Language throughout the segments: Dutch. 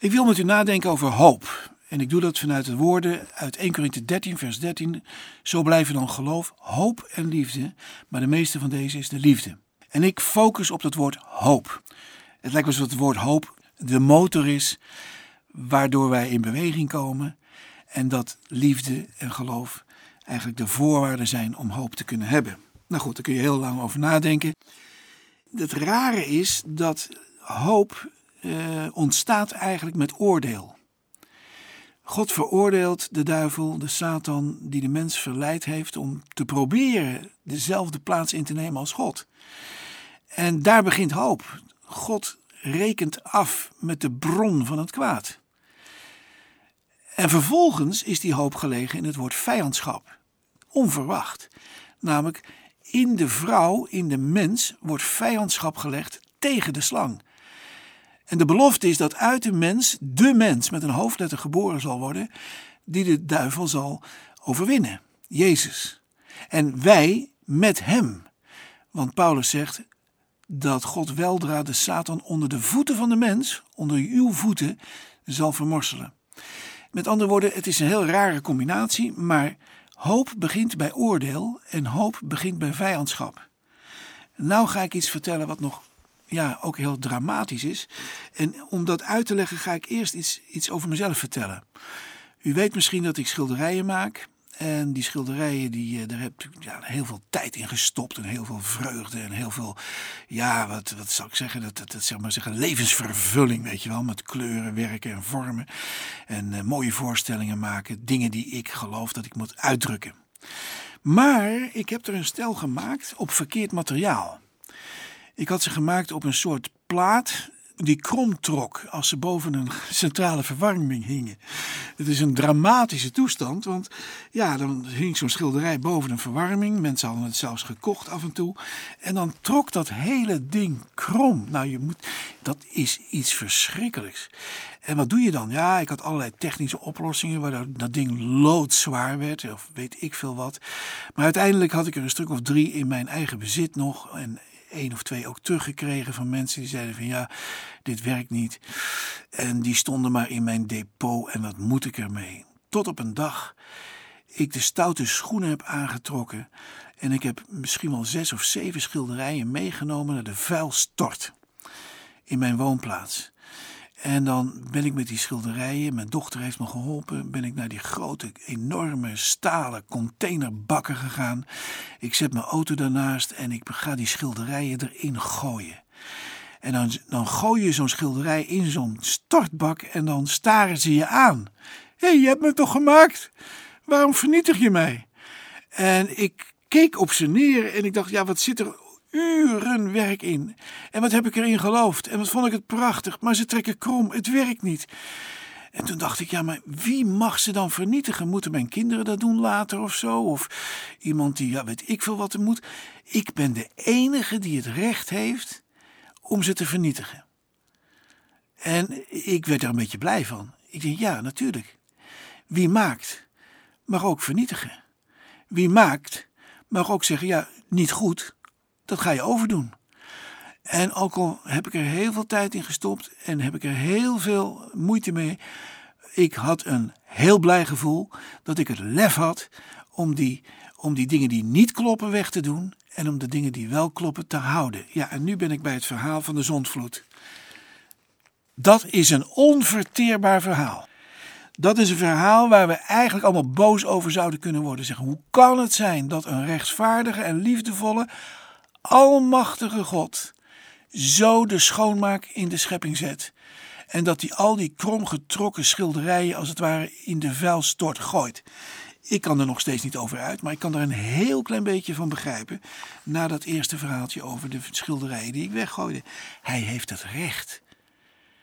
Ik wil met u nadenken over hoop. En ik doe dat vanuit de woorden uit 1 Korinthe 13, vers 13. Zo blijven dan geloof, hoop en liefde. Maar de meeste van deze is de liefde. En ik focus op het woord hoop. Het lijkt me alsof het woord hoop de motor is waardoor wij in beweging komen. En dat liefde en geloof eigenlijk de voorwaarden zijn om hoop te kunnen hebben. Nou goed, daar kun je heel lang over nadenken. Het rare is dat hoop eh, ontstaat eigenlijk met oordeel. God veroordeelt de duivel, de Satan, die de mens verleid heeft om te proberen dezelfde plaats in te nemen als God. En daar begint hoop. God rekent af met de bron van het kwaad. En vervolgens is die hoop gelegen in het woord vijandschap. Onverwacht. Namelijk, in de vrouw, in de mens, wordt vijandschap gelegd tegen de slang. En de belofte is dat uit de mens, de mens met een hoofdletter geboren zal worden, die de duivel zal overwinnen. Jezus. En wij met hem. Want Paulus zegt dat God weldra de Satan onder de voeten van de mens, onder uw voeten, zal vermorselen. Met andere woorden, het is een heel rare combinatie, maar hoop begint bij oordeel en hoop begint bij vijandschap. Nou ga ik iets vertellen wat nog ja, ook heel dramatisch is. En om dat uit te leggen ga ik eerst iets, iets over mezelf vertellen. U weet misschien dat ik schilderijen maak. En die schilderijen, die, eh, daar heb ik ja, heel veel tijd in gestopt. En heel veel vreugde. En heel veel, ja, wat, wat zou ik zeggen? Dat, dat, dat zeg maar zeggen, levensvervulling, weet je wel. Met kleuren werken en vormen. En uh, mooie voorstellingen maken. Dingen die ik geloof dat ik moet uitdrukken. Maar ik heb er een stel gemaakt op verkeerd materiaal. Ik had ze gemaakt op een soort plaat die krom trok als ze boven een centrale verwarming hingen. Het is een dramatische toestand, want ja, dan hing zo'n schilderij boven een verwarming. Mensen hadden het zelfs gekocht af en toe. En dan trok dat hele ding krom. Nou, je moet, dat is iets verschrikkelijks. En wat doe je dan? Ja, ik had allerlei technische oplossingen waardoor dat ding loodzwaar werd, of weet ik veel wat. Maar uiteindelijk had ik er een stuk of drie in mijn eigen bezit nog. En één of twee ook teruggekregen van mensen die zeiden van ja, dit werkt niet. En die stonden maar in mijn depot en wat moet ik ermee? Tot op een dag ik de stoute schoenen heb aangetrokken en ik heb misschien wel zes of zeven schilderijen meegenomen naar de vuilstort in mijn woonplaats. En dan ben ik met die schilderijen, mijn dochter heeft me geholpen, ben ik naar die grote, enorme stalen containerbakken gegaan. Ik zet mijn auto daarnaast en ik ga die schilderijen erin gooien. En dan, dan gooi je zo'n schilderij in zo'n stortbak en dan staren ze je aan. Hé, hey, je hebt me toch gemaakt? Waarom vernietig je mij? En ik keek op ze neer en ik dacht, ja, wat zit er uren werk in. En wat heb ik erin geloofd? En wat vond ik het prachtig, maar ze trekken krom, het werkt niet. En toen dacht ik, ja, maar wie mag ze dan vernietigen? Moeten mijn kinderen dat doen later of zo? Of iemand die, ja, weet ik veel wat er moet. Ik ben de enige die het recht heeft om ze te vernietigen. En ik werd er een beetje blij van. Ik denk, ja, natuurlijk. Wie maakt, mag ook vernietigen. Wie maakt, mag ook zeggen, ja, niet goed, dat ga je overdoen. En ook al heb ik er heel veel tijd in gestopt en heb ik er heel veel moeite mee, ik had een heel blij gevoel dat ik het lef had om die, om die dingen die niet kloppen weg te doen en om de dingen die wel kloppen te houden. Ja, en nu ben ik bij het verhaal van de zondvloed. Dat is een onverteerbaar verhaal. Dat is een verhaal waar we eigenlijk allemaal boos over zouden kunnen worden. Zeggen, hoe kan het zijn dat een rechtvaardige en liefdevolle, almachtige God zo de schoonmaak in de schepping zet. En dat hij al die kromgetrokken schilderijen als het ware in de vuilstort gooit. Ik kan er nog steeds niet over uit, maar ik kan er een heel klein beetje van begrijpen. Na dat eerste verhaaltje over de schilderijen die ik weggooide. Hij heeft het recht.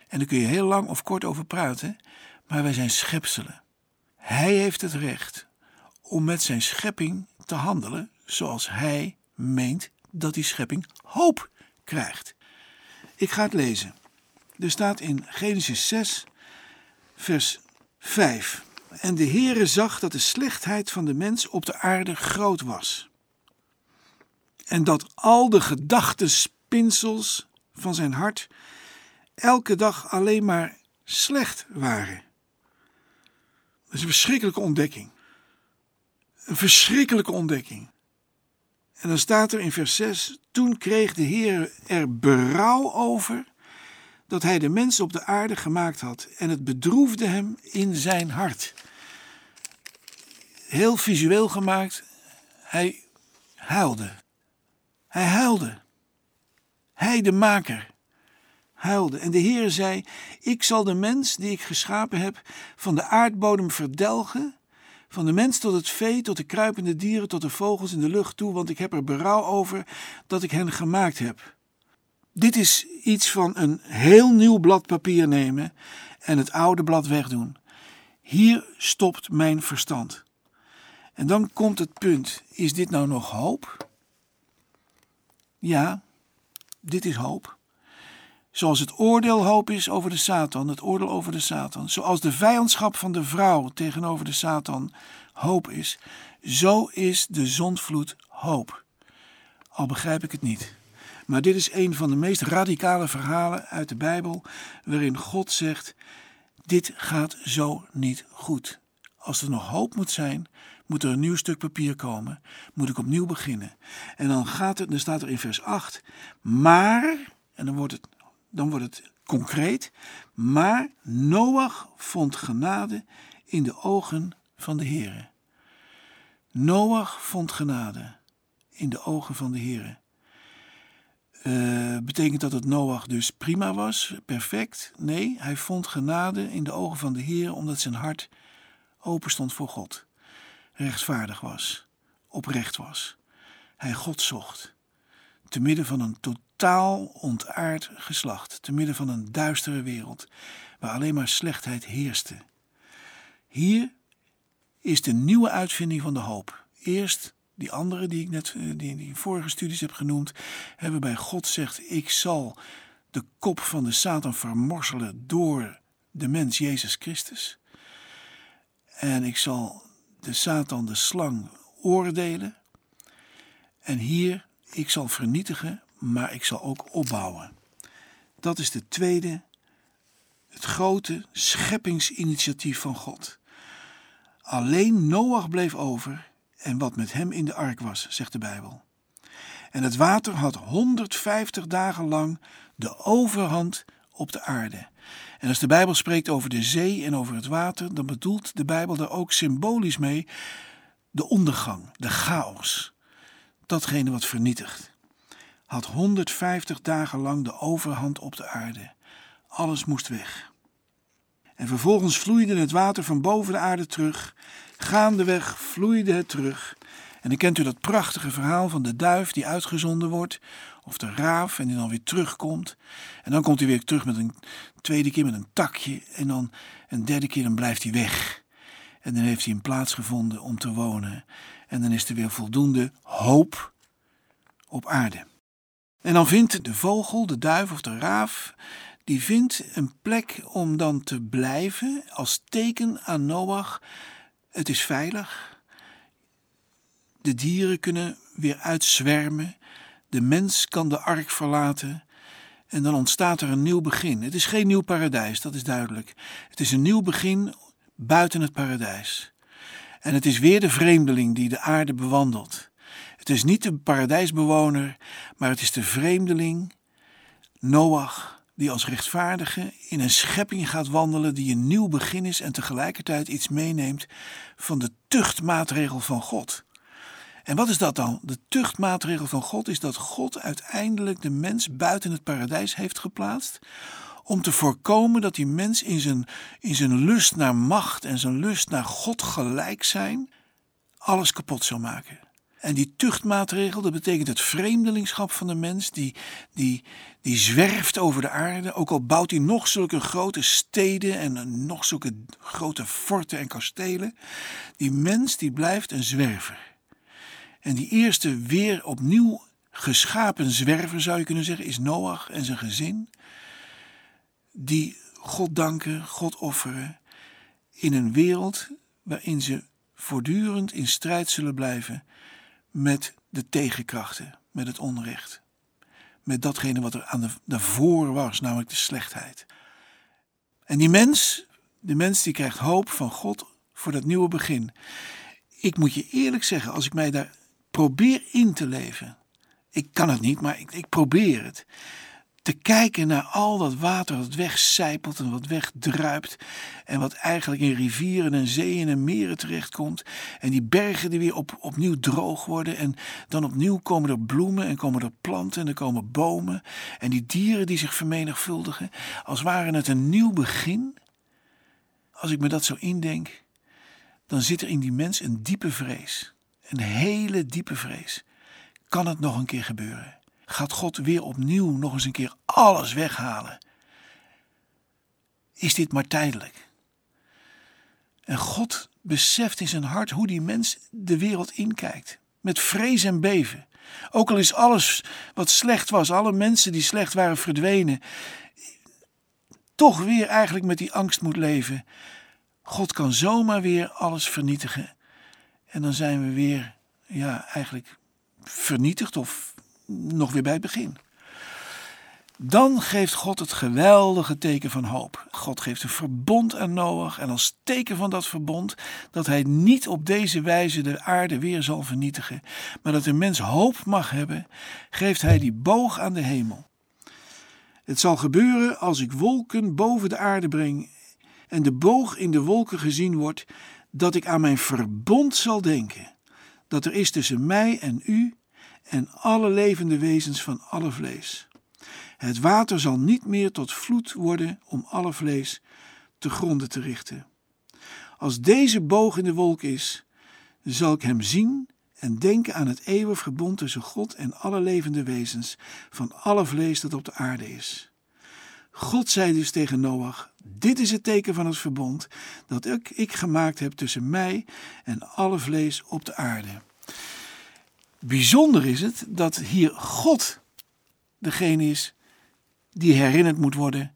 En daar kun je heel lang of kort over praten, maar wij zijn schepselen. Hij heeft het recht om met zijn schepping te handelen zoals hij meent dat die schepping hoop krijgt. Ik ga het lezen. Er staat in Genesis 6, vers 5. En de Heere zag dat de slechtheid van de mens op de aarde groot was. En dat al de gedachtespinsels van zijn hart elke dag alleen maar slecht waren. Dat is een verschrikkelijke ontdekking. Een verschrikkelijke ontdekking. En dan staat er in vers 6: Toen kreeg de Heer er berouw over dat hij de mensen op de aarde gemaakt had, en het bedroefde hem in zijn hart. Heel visueel gemaakt, hij huilde. Hij huilde. Hij, de maker, huilde. En de Heer zei: Ik zal de mens die ik geschapen heb van de aardbodem verdelgen van de mens tot het vee, tot de kruipende dieren, tot de vogels in de lucht toe, want ik heb er berouw over dat ik hen gemaakt heb. Dit is iets van een heel nieuw blad papier nemen en het oude blad wegdoen. Hier stopt mijn verstand. En dan komt het punt: is dit nou nog hoop? Ja, dit is hoop. Zoals het oordeel hoop is over de Satan, het oordeel over de Satan. Zoals de vijandschap van de vrouw tegenover de Satan hoop is, zo is de zondvloed hoop. Al begrijp ik het niet. Maar dit is een van de meest radicale verhalen uit de Bijbel, waarin God zegt: Dit gaat zo niet goed. Als er nog hoop moet zijn, moet er een nieuw stuk papier komen, moet ik opnieuw beginnen. En dan gaat het, dan staat er in vers 8, maar, en dan wordt het dan wordt het concreet. Maar Noach vond genade in de ogen van de Heere. Noach vond genade in de ogen van de Heere. Uh, betekent dat dat Noach dus prima was, perfect? Nee, hij vond genade in de ogen van de Heer omdat zijn hart open stond voor God, rechtvaardig was, oprecht was. Hij God zocht, te midden van een totaal ontaard geslacht, te midden van een duistere wereld, waar alleen maar slechtheid heerste. Hier is de nieuwe uitvinding van de hoop. Eerst die andere die ik net eh, die, die vorige studies heb genoemd, hebben bij God zegt: Ik zal de kop van de Satan vermorselen door de mens Jezus Christus. En ik zal de Satan, de slang, oordelen. En hier, ik zal vernietigen maar ik zal ook opbouwen. Dat is de tweede, het grote scheppingsinitiatief van God. Alleen Noach bleef over en wat met hem in de ark was, zegt de Bijbel. En het water had 150 dagen lang de overhand op de aarde. En als de Bijbel spreekt over de zee en over het water, dan bedoelt de Bijbel daar ook symbolisch mee de ondergang, de chaos. Datgene wat vernietigt had 150 dagen lang de overhand op de aarde. Alles moest weg. En vervolgens vloeide het water van boven de aarde terug. Gaandeweg vloeide het terug. En dan kent u dat prachtige verhaal van de duif die uitgezonden wordt, of de raaf en die dan weer terugkomt. En dan komt hij weer terug met een tweede keer met een takje en dan een derde keer dan blijft hij weg. En dan heeft hij een plaats gevonden om te wonen. En dan is er weer voldoende hoop op aarde. En dan vindt de vogel, de duif of de raaf, die vindt een plek om dan te blijven als teken aan Noach. Het is veilig. De dieren kunnen weer uitzwermen. De mens kan de ark verlaten. En dan ontstaat er een nieuw begin. Het is geen nieuw paradijs, dat is duidelijk. Het is een nieuw begin buiten het paradijs. En het is weer de vreemdeling die de aarde bewandelt. Het is niet de paradijsbewoner, maar het is de vreemdeling, Noach, die als rechtvaardige in een schepping gaat wandelen die een nieuw begin is en tegelijkertijd iets meeneemt van de tuchtmaatregel van God. En wat is dat dan? De tuchtmaatregel van God is dat God uiteindelijk de mens buiten het paradijs heeft geplaatst om te voorkomen dat die mens in zijn, in zijn lust naar macht en zijn lust naar God gelijk zijn alles kapot zou maken. En die tuchtmaatregel, dat betekent het vreemdelingschap van de mens, die, die, die zwerft over de aarde. Ook al bouwt hij nog zulke grote steden en nog zulke grote forten en kastelen. Die mens die blijft een zwerver. En die eerste weer opnieuw geschapen zwerver, zou je kunnen zeggen, is Noach en zijn gezin. Die God danken, God offeren in een wereld waarin ze voortdurend in strijd zullen blijven met de tegenkrachten, met het onrecht. Met datgene wat er aan de, daarvoor was, namelijk de slechtheid. En die mens, de mens die krijgt hoop van God voor dat nieuwe begin. Ik moet je eerlijk zeggen, als ik mij daar probeer in te leven. Ik kan het niet, maar ik, ik probeer het te kijken naar al dat water wat wegcijpelt en wat wegdruipt. En wat eigenlijk in rivieren en zeeën en meren terechtkomt. En die bergen die weer op, opnieuw droog worden. En dan opnieuw komen er bloemen en komen er planten en er komen bomen. En die dieren die zich vermenigvuldigen. Als ware het een nieuw begin. Als ik me dat zo indenk, dan zit er in die mens een diepe vrees. Een hele diepe vrees. Kan het nog een keer gebeuren? Gaat God weer opnieuw nog eens een keer alles weghalen. Is dit maar tijdelijk? En God beseft in zijn hart hoe die mens de wereld inkijkt. Met vrees en beven. Ook al is alles wat slecht was, alle mensen die slecht waren verdwenen, toch weer eigenlijk met die angst moet leven. God kan zomaar weer alles vernietigen. En dan zijn we weer, ja, eigenlijk vernietigd of nog weer bij het begin. Dan geeft God het geweldige teken van hoop. God geeft een verbond aan Noach en als teken van dat verbond dat hij niet op deze wijze de aarde weer zal vernietigen, maar dat de mens hoop mag hebben, geeft hij die boog aan de hemel. Het zal gebeuren als ik wolken boven de aarde breng en de boog in de wolken gezien wordt, dat ik aan mijn verbond zal denken, dat er is tussen mij en u en alle levende wezens van alle vlees. Het water zal niet meer tot vloed worden om alle vlees te gronden te richten. Als deze boog in de wolk is, zal ik hem zien en denken aan het eeuwig verbond tussen God en alle levende wezens van alle vlees dat op de aarde is. God zei dus tegen Noach: Dit is het teken van het verbond dat ik, ik gemaakt heb tussen mij en alle vlees op de aarde. Bijzonder is het dat hier God degene is die herinnerd moet worden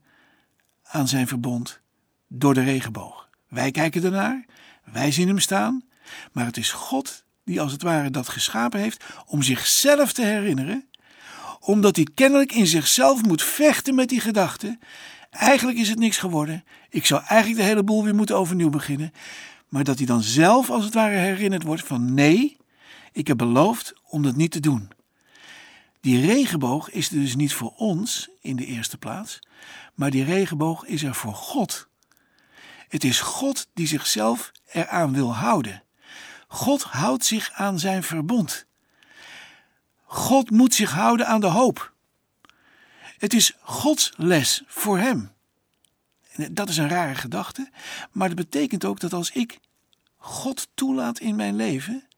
aan zijn verbond door de regenboog. Wij kijken ernaar, wij zien hem staan, maar het is God die als het ware dat geschapen heeft om zichzelf te herinneren, omdat hij kennelijk in zichzelf moet vechten met die gedachte. Eigenlijk is het niks geworden, ik zou eigenlijk de hele boel weer moeten overnieuw beginnen, maar dat hij dan zelf als het ware herinnerd wordt van nee, ik heb beloofd om dat niet te doen. Die regenboog is dus niet voor ons in de eerste plaats, maar die regenboog is er voor God. Het is God die zichzelf eraan wil houden. God houdt zich aan zijn verbond. God moet zich houden aan de hoop. Het is Gods les voor hem. Dat is een rare gedachte, maar dat betekent ook dat als ik God toelaat in mijn leven,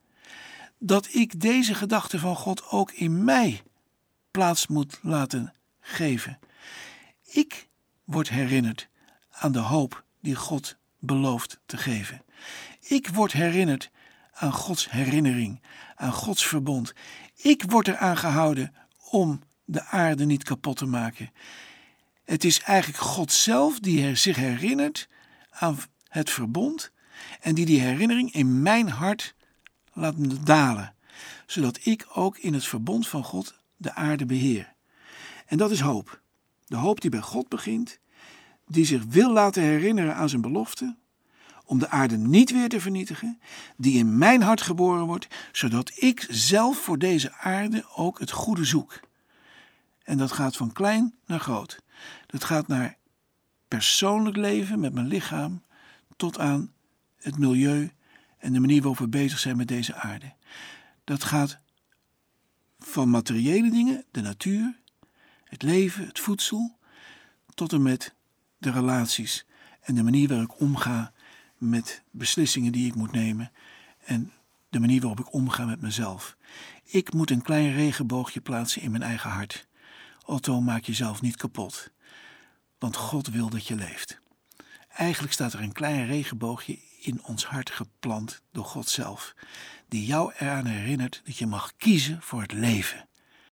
dat ik deze gedachte van God ook in mij plaats moet laten geven. Ik word herinnerd aan de hoop die God belooft te geven. Ik word herinnerd aan Gods herinnering, aan Gods verbond. Ik word eraan gehouden om de aarde niet kapot te maken. Het is eigenlijk God zelf die zich herinnert aan het verbond en die die herinnering in mijn hart laten dalen, zodat ik ook in het verbond van God de aarde beheer. En dat is hoop. De hoop die bij God begint, die zich wil laten herinneren aan zijn belofte, om de aarde niet weer te vernietigen, die in mijn hart geboren wordt, zodat ik zelf voor deze aarde ook het goede zoek. En dat gaat van klein naar groot. Dat gaat naar persoonlijk leven met mijn lichaam tot aan het milieu en de manier waarop we bezig zijn met deze aarde. Dat gaat van materiële dingen, de natuur, het leven, het voedsel, tot en met de relaties en de manier waarop ik omga met beslissingen die ik moet nemen en de manier waarop ik omga met mezelf. Ik moet een klein regenboogje plaatsen in mijn eigen hart. Otto, maak jezelf niet kapot, want God wil dat je leeft. Eigenlijk staat er een klein regenboogje in ons hart geplant door God zelf, die jou eraan herinnert dat je mag kiezen voor het leven.